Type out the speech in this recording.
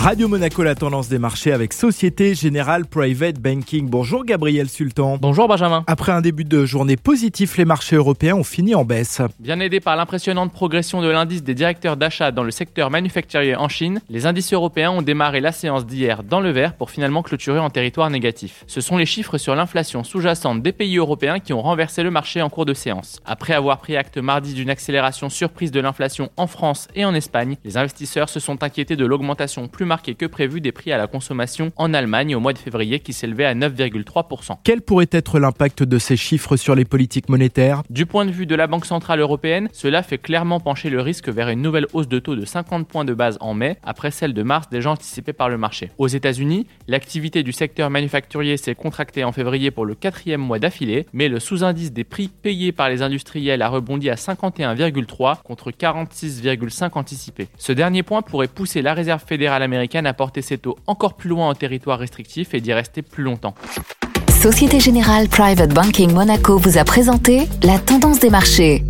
Radio Monaco, la tendance des marchés avec Société Générale Private Banking. Bonjour Gabriel Sultan. Bonjour Benjamin. Après un début de journée positif, les marchés européens ont fini en baisse. Bien aidés par l'impressionnante progression de l'indice des directeurs d'achat dans le secteur manufacturier en Chine, les indices européens ont démarré la séance d'hier dans le vert pour finalement clôturer en territoire négatif. Ce sont les chiffres sur l'inflation sous-jacente des pays européens qui ont renversé le marché en cours de séance. Après avoir pris acte mardi d'une accélération surprise de l'inflation en France et en Espagne, les investisseurs se sont inquiétés de l'augmentation plus marqué que prévu des prix à la consommation en Allemagne au mois de février qui s'élevait à 9,3%. Quel pourrait être l'impact de ces chiffres sur les politiques monétaires? Du point de vue de la Banque Centrale Européenne, cela fait clairement pencher le risque vers une nouvelle hausse de taux de 50 points de base en mai, après celle de mars déjà anticipée par le marché. Aux États-Unis, l'activité du secteur manufacturier s'est contractée en février pour le quatrième mois d'affilée, mais le sous-indice des prix payés par les industriels a rebondi à 51,3 contre 46,5 anticipés. Ce dernier point pourrait pousser la Réserve fédérale américaine à porter ses taux encore plus loin en territoire restrictif et d'y rester plus longtemps. Société Générale Private Banking Monaco vous a présenté la tendance des marchés.